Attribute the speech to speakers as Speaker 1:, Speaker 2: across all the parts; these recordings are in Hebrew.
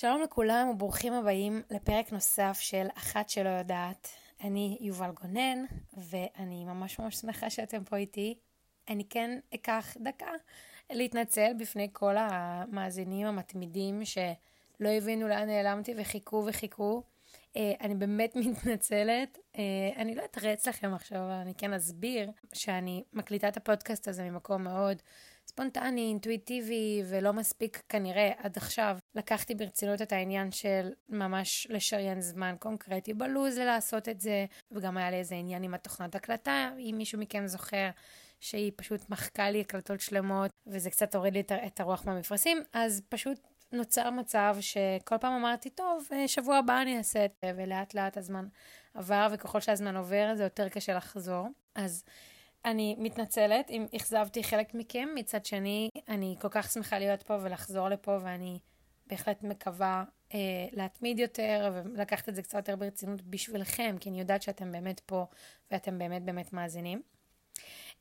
Speaker 1: שלום לכולם וברוכים הבאים לפרק נוסף של אחת שלא יודעת. אני יובל גונן, ואני ממש ממש שמחה שאתם פה איתי. אני כן אקח דקה להתנצל בפני כל המאזינים המתמידים שלא הבינו לאן נעלמתי וחיכו וחיכו. אה, אני באמת מתנצלת. אה, אני לא אתרץ לכם עכשיו, אבל אני כן אסביר שאני מקליטה את הפודקאסט הזה ממקום מאוד ספונטני, אינטואיטיבי, ולא מספיק כנראה עד עכשיו. לקחתי ברצינות את העניין של ממש לשריין זמן קונקרטי בלוז לעשות את זה, וגם היה לי איזה עניין עם התוכנת הקלטה, אם מישהו מכם זוכר. שהיא פשוט מחקה לי הקלטות שלמות, וזה קצת הוריד לי את הרוח מהמפרשים, אז פשוט נוצר מצב שכל פעם אמרתי, טוב, אה, שבוע הבא אני אעשה את זה, ולאט לאט הזמן עבר, וככל שהזמן עובר זה יותר קשה לחזור. אז אני מתנצלת אם אכזבתי חלק מכם, מצד שני, אני כל כך שמחה להיות פה ולחזור לפה, ואני בהחלט מקווה אה, להתמיד יותר ולקחת את זה קצת יותר ברצינות בשבילכם, כי אני יודעת שאתם באמת פה ואתם באמת באמת מאזינים.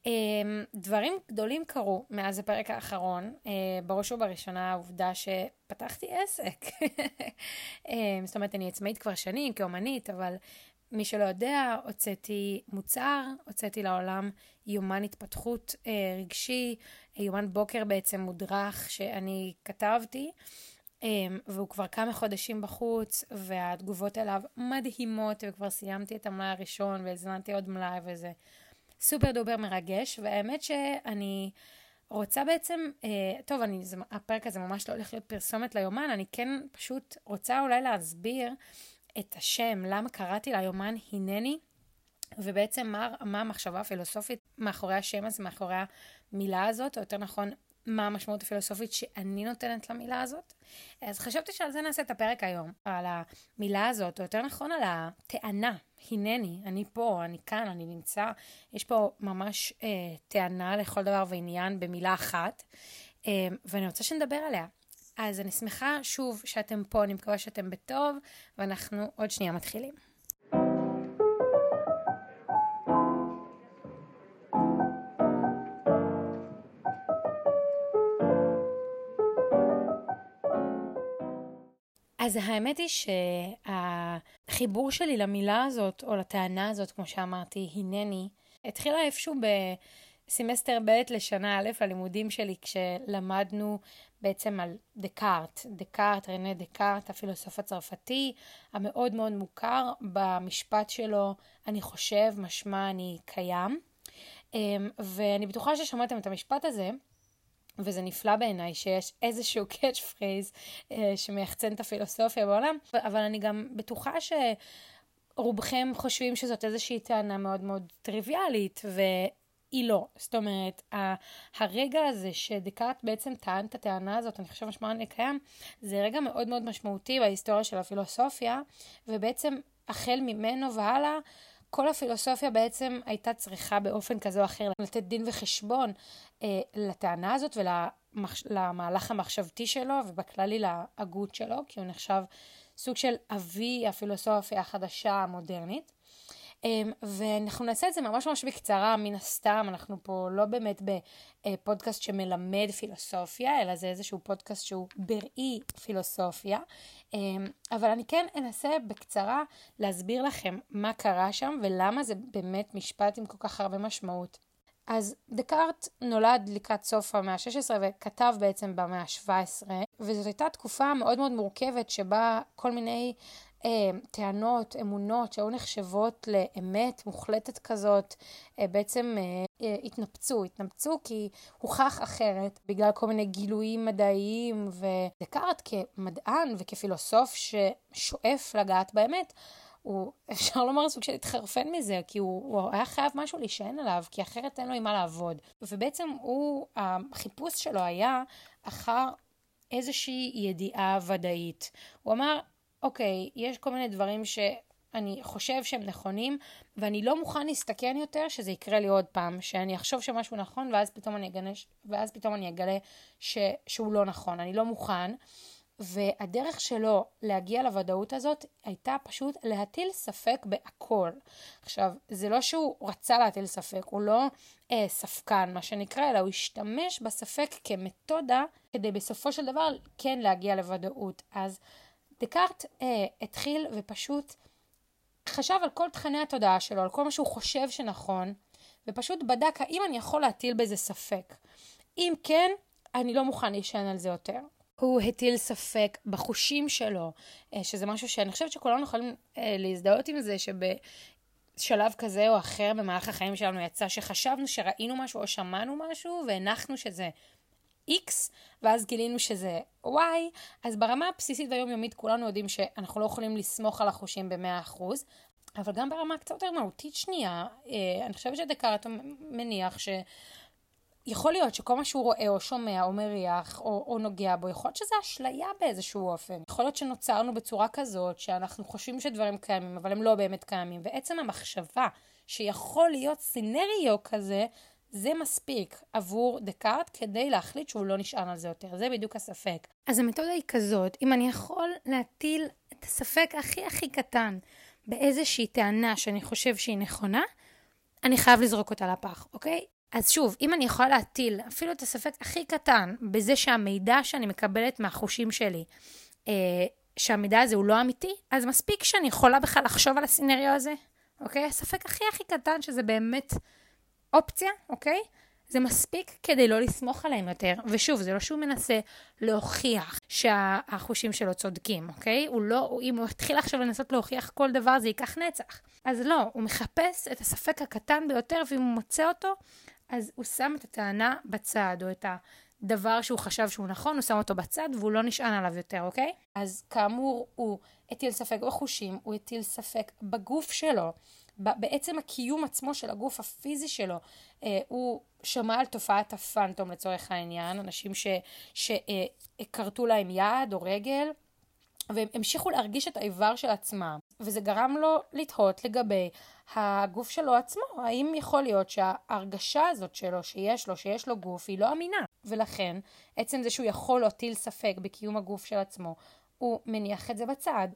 Speaker 1: אמ, דברים גדולים קרו מאז הפרק האחרון, אה, בראש ובראשונה העובדה שפתחתי עסק. אמ, זאת אומרת, אני עצמאית כבר שנים כאומנית, אבל מי שלא יודע, הוצאתי מוצר, הוצאתי לעולם יומן התפתחות אה, רגשי, יומן בוקר בעצם מודרך שאני כתבתי. אמ, והוא כבר כמה חודשים בחוץ, והתגובות אליו מדהימות, וכבר סיימתי את המלאי הראשון, והזמנתי עוד מלאי, וזה סופר דובר מרגש, והאמת שאני רוצה בעצם, אה, טוב, אני, זה, הפרק הזה ממש לא הולך להיות פרסומת ליומן, אני כן פשוט רוצה אולי להסביר את השם, למה קראתי ליומן הנני, ובעצם מה, מה המחשבה הפילוסופית מאחורי השם הזה, מאחורי המילה הזאת, או יותר נכון, מה המשמעות הפילוסופית שאני נותנת למילה הזאת. אז חשבתי שעל זה נעשה את הפרק היום, על המילה הזאת, או יותר נכון על הטענה, הנני, אני פה, אני כאן, אני נמצא. יש פה ממש אה, טענה לכל דבר ועניין במילה אחת, אה, ואני רוצה שנדבר עליה. אז אני שמחה שוב שאתם פה, אני מקווה שאתם בטוב, ואנחנו עוד שנייה מתחילים. אז האמת היא שהחיבור שלי למילה הזאת, או לטענה הזאת, כמו שאמרתי, הנני, התחילה איפשהו בסמסטר ב' לשנה א', הלימודים שלי, כשלמדנו בעצם על דקארט, דקארט, רנה דקארט, הפילוסוף הצרפתי, המאוד מאוד מוכר במשפט שלו, אני חושב, משמע אני קיים. אמ, ואני בטוחה ששמעתם את המשפט הזה. וזה נפלא בעיניי שיש איזשהו catch phrase אה, שמייחצן את הפילוסופיה בעולם, אבל אני גם בטוחה שרובכם חושבים שזאת איזושהי טענה מאוד מאוד טריוויאלית, והיא לא. זאת אומרת, הרגע הזה שדקארט בעצם טען את הטענה הזאת, אני חושב משמע אני קיים, זה רגע מאוד מאוד משמעותי בהיסטוריה של הפילוסופיה, ובעצם החל ממנו והלאה, כל הפילוסופיה בעצם הייתה צריכה באופן כזה או אחר לתת דין וחשבון אה, לטענה הזאת ולמהלך המחשבתי שלו ובכללי להגות שלו, כי הוא נחשב סוג של אבי הפילוסופיה החדשה המודרנית. אמ, ואנחנו נעשה את זה ממש ממש בקצרה, מן הסתם, אנחנו פה לא באמת בפודקאסט שמלמד פילוסופיה, אלא זה איזשהו פודקאסט שהוא בראי פילוסופיה. אמ, אבל אני כן אנסה בקצרה להסביר לכם מה קרה שם ולמה זה באמת משפט עם כל כך הרבה משמעות. אז דקארט נולד לקראת סוף המאה ה-16 וכתב בעצם במאה ה-17, וזאת הייתה תקופה מאוד מאוד מורכבת שבה כל מיני טענות, אמונות שהיו נחשבות לאמת מוחלטת כזאת, אה, בעצם אה, אה, התנפצו, התנפצו כי הוכח אחרת בגלל כל מיני גילויים מדעיים, ודקארט כמדען וכפילוסוף ששואף לגעת באמת, הוא, אפשר לומר, סוג של התחרפן מזה, כי הוא, הוא היה חייב משהו להישען עליו, כי אחרת אין לו עם מה לעבוד. ובעצם הוא, החיפוש שלו היה אחר איזושהי ידיעה ודאית. הוא אמר, אוקיי, יש כל מיני דברים שאני חושב שהם נכונים, ואני לא מוכן להסתכן יותר שזה יקרה לי עוד פעם, שאני אחשוב שמשהו נכון, ואז פתאום אני אגלה, ואז פתאום אני אגלה ש, שהוא לא נכון. אני לא מוכן. והדרך שלו להגיע לוודאות הזאת הייתה פשוט להטיל ספק בהכל. עכשיו, זה לא שהוא רצה להטיל ספק, הוא לא אה, ספקן, מה שנקרא, אלא הוא השתמש בספק כמתודה כדי בסופו של דבר כן להגיע לוודאות. אז דקארט אה, התחיל ופשוט חשב על כל תכני התודעה שלו, על כל מה שהוא חושב שנכון, ופשוט בדק האם אני יכול להטיל בזה ספק. אם כן, אני לא מוכן להישען על זה יותר. הוא הטיל ספק בחושים שלו, אה, שזה משהו שאני חושבת שכולנו יכולים אה, להזדהות עם זה, שבשלב כזה או אחר במהלך החיים שלנו יצא שחשבנו שראינו משהו או שמענו משהו והנחנו שזה X, ואז גילינו שזה Y, אז ברמה הבסיסית והיומיומית כולנו יודעים שאנחנו לא יכולים לסמוך על החושים ב-100%, אבל גם ברמה קצת יותר מהותית שנייה, אה, אני חושבת שדקארט מניח ש... יכול להיות שכל מה שהוא רואה או שומע או מריח או, או נוגע בו, יכול להיות שזה אשליה באיזשהו אופן. יכול להיות שנוצרנו בצורה כזאת שאנחנו חושבים שדברים קיימים, אבל הם לא באמת קיימים. ועצם המחשבה שיכול להיות סינריו כזה, זה מספיק עבור דקארט כדי להחליט שהוא לא נשען על זה יותר. זה בדיוק הספק. אז המתודה היא כזאת, אם אני יכול להטיל את הספק הכי הכי קטן באיזושהי טענה שאני חושב שהיא נכונה, אני חייב לזרוק אותה לפח, אוקיי? אז שוב, אם אני יכולה להטיל אפילו את הספק הכי קטן בזה שהמידע שאני מקבלת מהחושים שלי, אה, שהמידע הזה הוא לא אמיתי, אז מספיק שאני יכולה בכלל לחשוב על הסינריו הזה, אוקיי? הספק הכי הכי קטן שזה באמת אופציה, אוקיי? זה מספיק כדי לא לסמוך עליהם יותר. ושוב, זה לא שהוא מנסה להוכיח שהחושים שלו צודקים, אוקיי? הוא לא, אם הוא יתחיל עכשיו לנסות להוכיח כל דבר, זה ייקח נצח. אז לא, הוא מחפש את הספק הקטן ביותר, ואם הוא מוצא אותו, אז הוא שם את הטענה בצד, או את הדבר שהוא חשב שהוא נכון, הוא שם אותו בצד, והוא לא נשען עליו יותר, אוקיי? אז כאמור, הוא הטיל ספק בחושים, הוא הטיל ספק בגוף שלו. בעצם הקיום עצמו של הגוף הפיזי שלו, אה, הוא שמע על תופעת הפנטום לצורך העניין, אנשים שכרתו אה, להם יד או רגל, והם המשיכו להרגיש את האיבר של עצמם, וזה גרם לו לתהות לגבי הגוף שלו עצמו, האם יכול להיות שההרגשה הזאת שלו, שיש לו, שיש לו גוף, היא לא אמינה, ולכן עצם זה שהוא יכול להטיל ספק בקיום הגוף של עצמו, הוא מניח את זה בצד.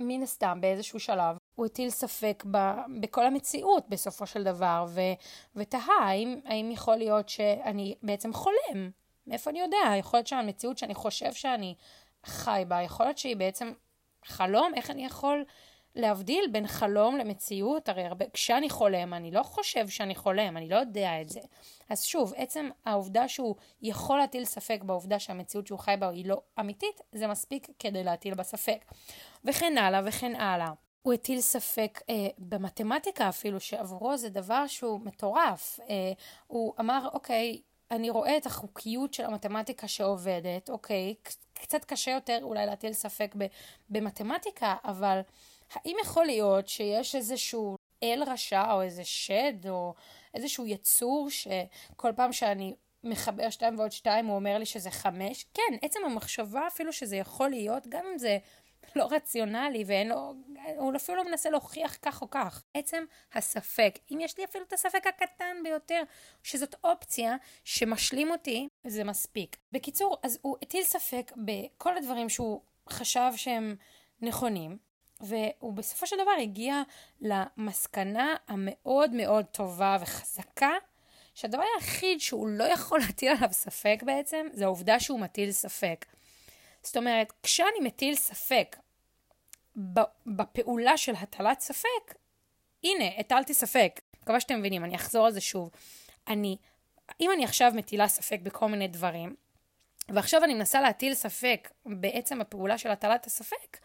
Speaker 1: מן הסתם באיזשהו שלב הוא הטיל ספק ב, בכל המציאות בסופו של דבר, ו, ותהה האם, האם יכול להיות שאני בעצם חולם. מאיפה אני יודע? יכול להיות שהמציאות שאני חושב שאני חי בה, יכול להיות שהיא בעצם חלום? איך אני יכול להבדיל בין חלום למציאות? הרי הרבה, כשאני חולם, אני לא חושב שאני חולם, אני לא יודע את זה. אז שוב, עצם העובדה שהוא יכול להטיל ספק בעובדה שהמציאות שהוא חי בה היא לא אמיתית, זה מספיק כדי להטיל בה ספק. וכן הלאה וכן הלאה. הוא הטיל ספק אה, במתמטיקה אפילו, שעבורו זה דבר שהוא מטורף. אה, הוא אמר, אוקיי, אני רואה את החוקיות של המתמטיקה שעובדת, אוקיי, קצת קשה יותר אולי להטיל ספק במתמטיקה, אבל האם יכול להיות שיש איזשהו אל רשע או איזה שד או איזשהו יצור שכל פעם שאני מחבר שתיים ועוד שתיים הוא אומר לי שזה חמש? כן, עצם המחשבה אפילו שזה יכול להיות, גם אם זה לא רציונלי ואין לו, הוא אפילו לא מנסה להוכיח כך או כך. עצם הספק, אם יש לי אפילו את הספק הקטן ביותר, שזאת אופציה שמשלים אותי, זה מספיק. בקיצור, אז הוא הטיל ספק בכל הדברים שהוא חשב שהם נכונים, והוא בסופו של דבר הגיע למסקנה המאוד מאוד טובה וחזקה, שהדבר היחיד שהוא לא יכול להטיל עליו ספק בעצם, זה העובדה שהוא מטיל ספק. זאת אומרת, כשאני מטיל ספק בפעולה של הטלת ספק, הנה, הטלתי ספק. מקווה שאתם מבינים, אני אחזור על זה שוב. אני, אם אני עכשיו מטילה ספק בכל מיני דברים, ועכשיו אני מנסה להטיל ספק בעצם הפעולה של הטלת הספק,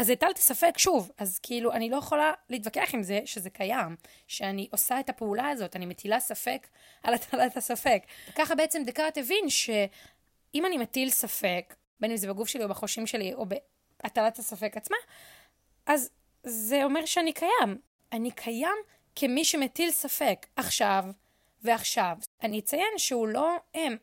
Speaker 1: אז הטלתי ספק שוב, אז כאילו אני לא יכולה להתווכח עם זה שזה קיים, שאני עושה את הפעולה הזאת, אני מטילה ספק על הטלת הספק. ככה בעצם דקארט הבין שאם אני מטיל ספק, בין אם זה בגוף שלי או בחושים שלי או בהטלת הספק עצמה, אז זה אומר שאני קיים. אני קיים כמי שמטיל ספק עכשיו ועכשיו. אני אציין שהוא לא הם,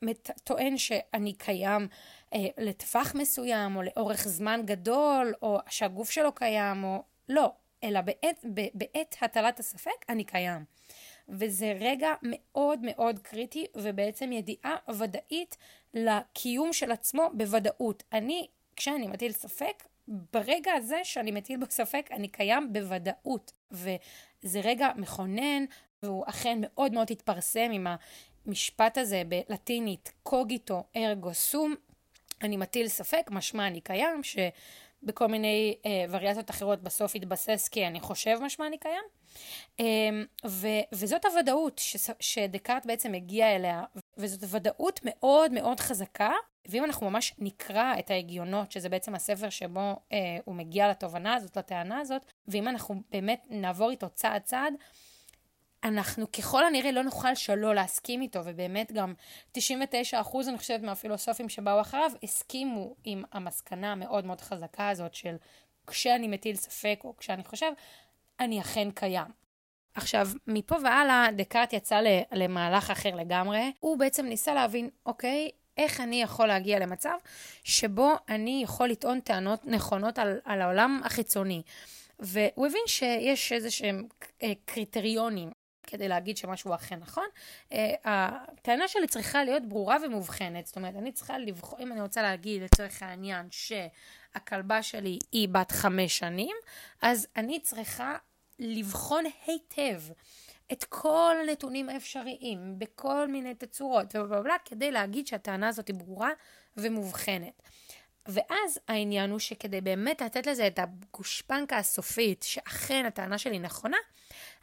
Speaker 1: טוען שאני קיים אה, לטווח מסוים או לאורך זמן גדול או שהגוף שלו קיים או לא, אלא בעת, בעת הטלת הספק אני קיים. וזה רגע מאוד מאוד קריטי ובעצם ידיעה ודאית לקיום של עצמו בוודאות. אני כשאני מטיל ספק, ברגע הזה שאני מטיל בו ספק, אני קיים בוודאות. וזה רגע מכונן, והוא אכן מאוד מאוד התפרסם עם המשפט הזה בלטינית, קוגיטו ארגו סום, אני מטיל ספק, משמע אני קיים, שבכל מיני אה, וריאציות אחרות בסוף יתבסס כי אני חושב משמע אני קיים. אה, ו, וזאת הוודאות ש, שדקארט בעצם הגיע אליה, וזאת ודאות מאוד מאוד חזקה, ואם אנחנו ממש נקרא את ההגיונות, שזה בעצם הספר שבו אה, הוא מגיע לתובנה הזאת, לטענה הזאת, ואם אנחנו באמת נעבור איתו צעד צעד, אנחנו ככל הנראה לא נוכל שלא להסכים איתו, ובאמת גם 99% אני חושבת מהפילוסופים שבאו אחריו הסכימו עם המסקנה המאוד מאוד חזקה הזאת של כשאני מטיל ספק או כשאני חושב, אני אכן קיים. עכשיו, מפה והלאה דקארט יצא למהלך אחר לגמרי. הוא בעצם ניסה להבין, אוקיי, איך אני יכול להגיע למצב שבו אני יכול לטעון טענות נכונות על, על העולם החיצוני. והוא הבין שיש איזה שהם אה, קריטריונים כדי להגיד שמשהו אכן נכון. אה, הטענה שלי צריכה להיות ברורה ומובחנת. זאת אומרת, אני צריכה לבחור, אם אני רוצה להגיד לצורך העניין שהכלבה שלי היא בת חמש שנים, אז אני צריכה לבחון היטב את כל הנתונים האפשריים בכל מיני תצורות ובלה כדי להגיד שהטענה הזאת היא ברורה ומובחנת. ואז העניין הוא שכדי באמת לתת לזה את הגושפנקה הסופית, שאכן הטענה שלי נכונה,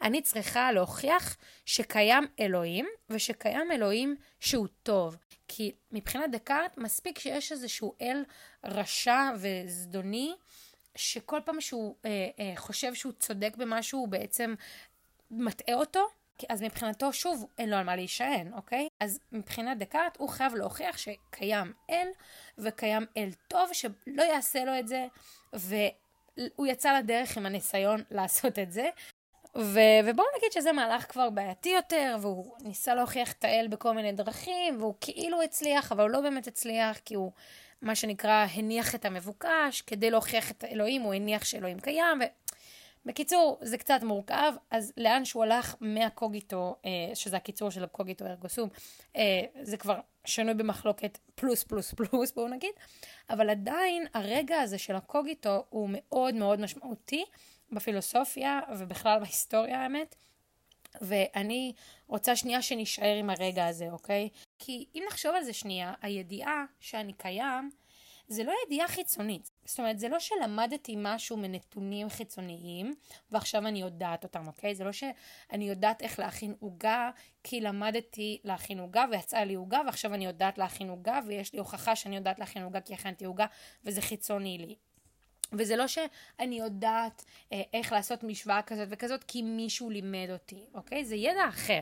Speaker 1: אני צריכה להוכיח שקיים אלוהים, ושקיים אלוהים שהוא טוב. כי מבחינת דקארט, מספיק שיש איזשהו אל רשע וזדוני, שכל פעם שהוא אה, אה, חושב שהוא צודק במשהו, הוא בעצם מטעה אותו, אז מבחינתו, שוב, אין לו על מה להישען, אוקיי? אז מבחינת דקארט, הוא חייב להוכיח שקיים אל, וקיים אל טוב, שלא יעשה לו את זה, והוא יצא לדרך עם הניסיון לעשות את זה. ו- ובואו נגיד שזה מהלך כבר בעייתי יותר, והוא ניסה להוכיח את האל בכל מיני דרכים, והוא כאילו הצליח, אבל הוא לא באמת הצליח, כי הוא, מה שנקרא, הניח את המבוקש, כדי להוכיח את האלוהים, הוא הניח שאלוהים קיים, ו... בקיצור, זה קצת מורכב, אז לאן שהוא הלך מהקוגיטו, אה, שזה הקיצור של הקוגיטו ארגוסום, אה, זה כבר שנוי במחלוקת פלוס פלוס פלוס, בואו נגיד, אבל עדיין הרגע הזה של הקוגיטו הוא מאוד מאוד משמעותי בפילוסופיה ובכלל בהיסטוריה האמת. ואני רוצה שנייה שנשאר עם הרגע הזה, אוקיי? כי אם נחשוב על זה שנייה, הידיעה שאני קיים זה לא ידיעה חיצונית. זאת אומרת, זה לא שלמדתי משהו מנתונים חיצוניים, ועכשיו אני יודעת אותם, אוקיי? זה לא שאני יודעת איך להכין עוגה, כי למדתי להכין עוגה, ויצאה לי עוגה, ועכשיו אני יודעת להכין עוגה, ויש לי הוכחה שאני יודעת להכין עוגה כי הכנתי עוגה, וזה חיצוני לי. וזה לא שאני יודעת אה, איך לעשות משוואה כזאת וכזאת כי מישהו לימד אותי, אוקיי? זה ידע אחר.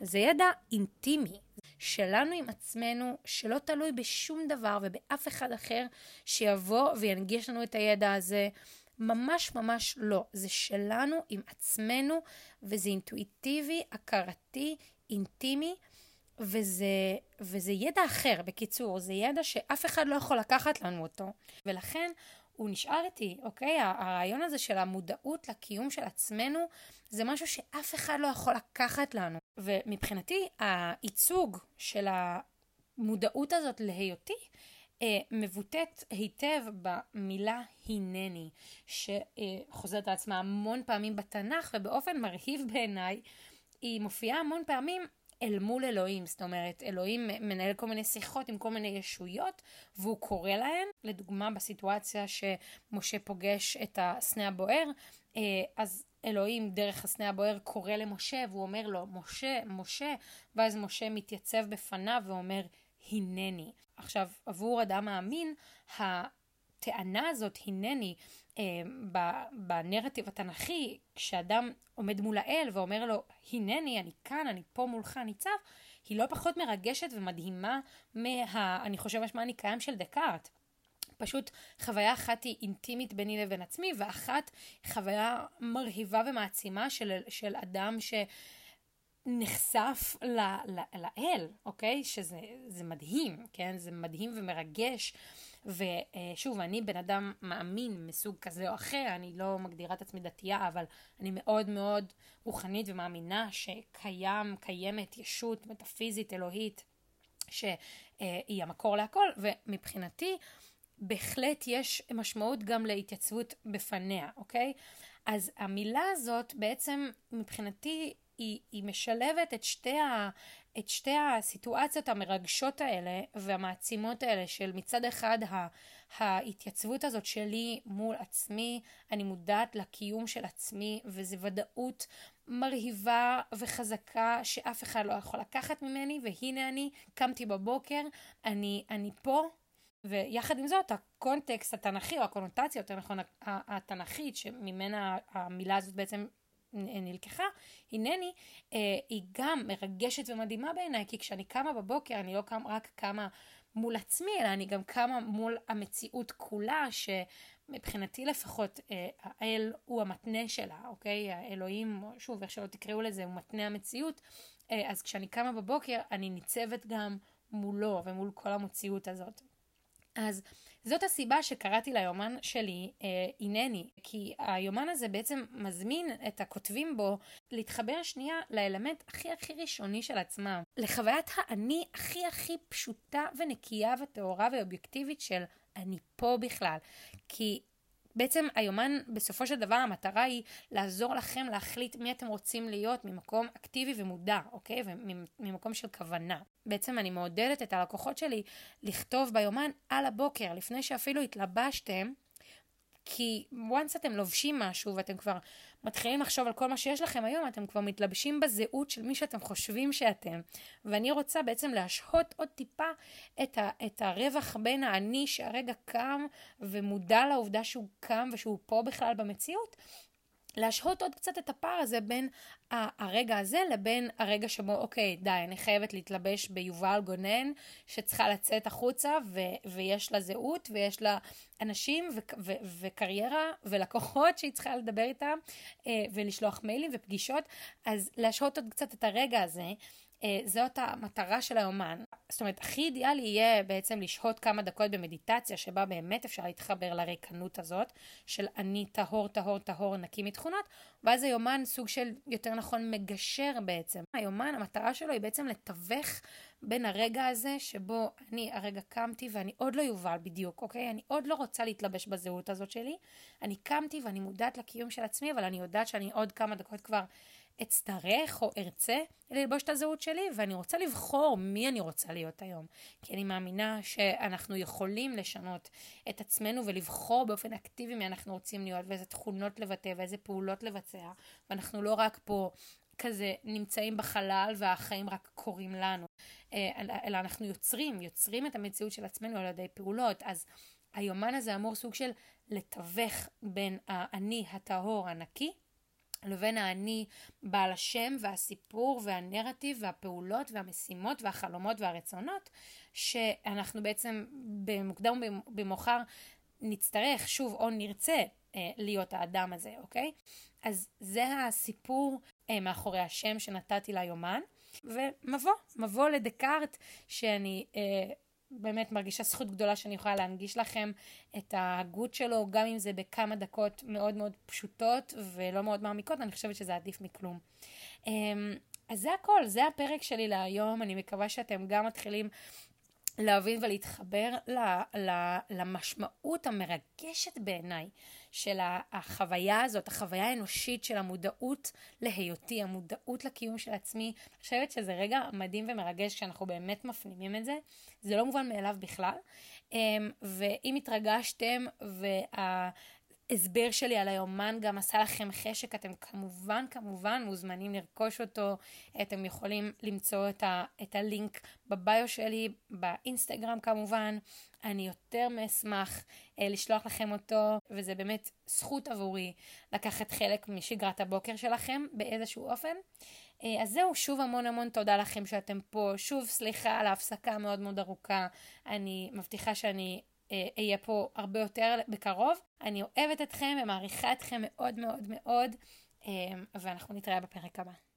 Speaker 1: זה ידע אינטימי. שלנו עם עצמנו, שלא תלוי בשום דבר ובאף אחד אחר שיבוא וינגיש לנו את הידע הזה. ממש ממש לא. זה שלנו עם עצמנו, וזה אינטואיטיבי, הכרתי, אינטימי, וזה, וזה ידע אחר, בקיצור, זה ידע שאף אחד לא יכול לקחת לנו אותו. ולכן הוא נשאר איתי, אוקיי? הרעיון הזה של המודעות לקיום של עצמנו, זה משהו שאף אחד לא יכול לקחת לנו. ומבחינתי, הייצוג של המודעות הזאת להיותי, אה, מבוטאת היטב במילה הנני, שחוזרת על עצמה המון פעמים בתנ"ך, ובאופן מרהיב בעיניי, היא מופיעה המון פעמים אל מול אלוהים. זאת אומרת, אלוהים מנהל כל מיני שיחות עם כל מיני ישויות, והוא קורא להן. לדוגמה, בסיטואציה שמשה פוגש את הסנה הבוער, אה, אז אלוהים דרך הסנה הבוער קורא למשה, והוא אומר לו, משה, משה, ואז משה מתייצב בפניו ואומר, הנני. עכשיו, עבור אדם מאמין, הטענה הזאת, הנני, בנרטיב התנ"כי, כשאדם עומד מול האל ואומר לו, הנני, אני כאן, אני פה מולך ניצב, היא לא פחות מרגשת ומדהימה מה, אני חושב, משמע אני קיים של דקארט. פשוט חוויה אחת היא אינטימית ביני לבין עצמי, ואחת חוויה מרהיבה ומעצימה של, של אדם שנחשף ל, ל, לאל, אוקיי? שזה מדהים, כן? זה מדהים ומרגש. ושוב, אני בן אדם מאמין מסוג כזה או אחר, אני לא מגדירה את עצמי דתייה, אבל אני מאוד מאוד רוחנית ומאמינה שקיים, קיימת ישות מטאפיזית אלוהית שהיא המקור להכל, ומבחינתי, בהחלט יש משמעות גם להתייצבות בפניה, אוקיי? אז המילה הזאת בעצם מבחינתי היא, היא משלבת את שתי, ה, את שתי הסיטואציות המרגשות האלה והמעצימות האלה של מצד אחד ה, ההתייצבות הזאת שלי מול עצמי, אני מודעת לקיום של עצמי וזו ודאות מרהיבה וחזקה שאף אחד לא יכול לקחת ממני והנה אני קמתי בבוקר, אני, אני פה. ויחד עם זאת הקונטקסט התנ"כי או הקונוטציה יותר נכון התנ"כית שממנה המילה הזאת בעצם נלקחה, הנני, אה, היא גם מרגשת ומדהימה בעיניי, כי כשאני קמה בבוקר, אני לא קם, רק קמה מול עצמי, אלא אני גם קמה מול המציאות כולה, שמבחינתי לפחות, אה, האל הוא המתנה שלה, אוקיי? האלוהים, שוב, איך שלא תקראו לזה, הוא מתנה המציאות. אה, אז כשאני קמה בבוקר, אני ניצבת גם מולו ומול כל המציאות הזאת. אז זאת הסיבה שקראתי ליומן שלי אה, הנני, כי היומן הזה בעצם מזמין את הכותבים בו להתחבר שנייה לאלמנט הכי הכי ראשוני של עצמם, לחוויית האני הכי הכי פשוטה ונקייה וטהורה ואובייקטיבית של אני פה בכלל. כי בעצם היומן, בסופו של דבר המטרה היא לעזור לכם להחליט מי אתם רוצים להיות ממקום אקטיבי ומודע, אוקיי? וממקום של כוונה. בעצם אני מעודדת את הלקוחות שלי לכתוב ביומן על הבוקר, לפני שאפילו התלבשתם, כי once אתם לובשים משהו ואתם כבר מתחילים לחשוב על כל מה שיש לכם היום, אתם כבר מתלבשים בזהות של מי שאתם חושבים שאתם. ואני רוצה בעצם להשהות עוד טיפה את, ה, את הרווח בין האני שהרגע קם ומודע לעובדה שהוא קם ושהוא פה בכלל במציאות, להשהות עוד קצת את הפער הזה בין הרגע הזה לבין הרגע שבו, אוקיי, די, אני חייבת להתלבש ביובל גונן, שצריכה לצאת החוצה, ו- ויש לה זהות, ויש לה אנשים, ו- ו- וקריירה, ולקוחות שהיא צריכה לדבר איתם, אה, ולשלוח מיילים ופגישות, אז להשהות עוד קצת את הרגע הזה. אה, זאת המטרה של האומן. זאת אומרת, הכי אידיאלי יהיה בעצם לשהות כמה דקות במדיטציה, שבה באמת אפשר להתחבר לריקנות הזאת, של אני טהור, טהור, טהור, נקי מתכונות, ואז היומן סוג של, יותר נכון, מגשר בעצם. היומן, המטרה שלו היא בעצם לתווך בין הרגע הזה, שבו אני הרגע קמתי ואני עוד לא יובל בדיוק, אוקיי? אני עוד לא רוצה להתלבש בזהות הזאת שלי. אני קמתי ואני מודעת לקיום של עצמי, אבל אני יודעת שאני עוד כמה דקות כבר... אצטרך או ארצה ללבוש את הזהות שלי, ואני רוצה לבחור מי אני רוצה להיות היום. כי אני מאמינה שאנחנו יכולים לשנות את עצמנו ולבחור באופן אקטיבי מי אנחנו רוצים להיות, ואיזה תכונות לבטא ואיזה פעולות לבצע, ואנחנו לא רק פה כזה נמצאים בחלל והחיים רק קורים לנו, אה, אלא אנחנו יוצרים, יוצרים את המציאות של עצמנו על ידי פעולות. אז היומן הזה אמור סוג של לתווך בין האני הטהור הנקי לבין האני בעל השם והסיפור והנרטיב והפעולות והמשימות והחלומות והרצונות שאנחנו בעצם במוקדם ובמאוחר נצטרך שוב או נרצה אה, להיות האדם הזה, אוקיי? אז זה הסיפור אה, מאחורי השם שנתתי ליומן ומבוא, מבוא לדקארט שאני אה, באמת מרגישה זכות גדולה שאני יכולה להנגיש לכם את ההגות שלו, גם אם זה בכמה דקות מאוד מאוד פשוטות ולא מאוד מעמיקות, אני חושבת שזה עדיף מכלום. אמ, אז זה הכל, זה הפרק שלי להיום, אני מקווה שאתם גם מתחילים להבין ולהתחבר למשמעות המרגשת בעיניי של החוויה הזאת, החוויה האנושית של המודעות להיותי, המודעות לקיום של עצמי. אני חושבת שזה רגע מדהים ומרגש כשאנחנו באמת מפנימים את זה. זה לא מובן מאליו בכלל. אמ, ואם התרגשתם וה... ההסבר שלי על היומן גם עשה לכם חשק, אתם כמובן כמובן מוזמנים לרכוש אותו, אתם יכולים למצוא את, ה, את הלינק בביו שלי, באינסטגרם כמובן, אני יותר מאשמח אה, לשלוח לכם אותו, וזה באמת זכות עבורי לקחת חלק משגרת הבוקר שלכם באיזשהו אופן. אה, אז זהו, שוב המון המון תודה לכם שאתם פה, שוב סליחה על ההפסקה המאוד מאוד ארוכה, אני מבטיחה שאני אהיה פה הרבה יותר בקרוב. אני אוהבת אתכם ומעריכה אתכם מאוד מאוד מאוד, אה, ואנחנו נתראה בפרק הבא.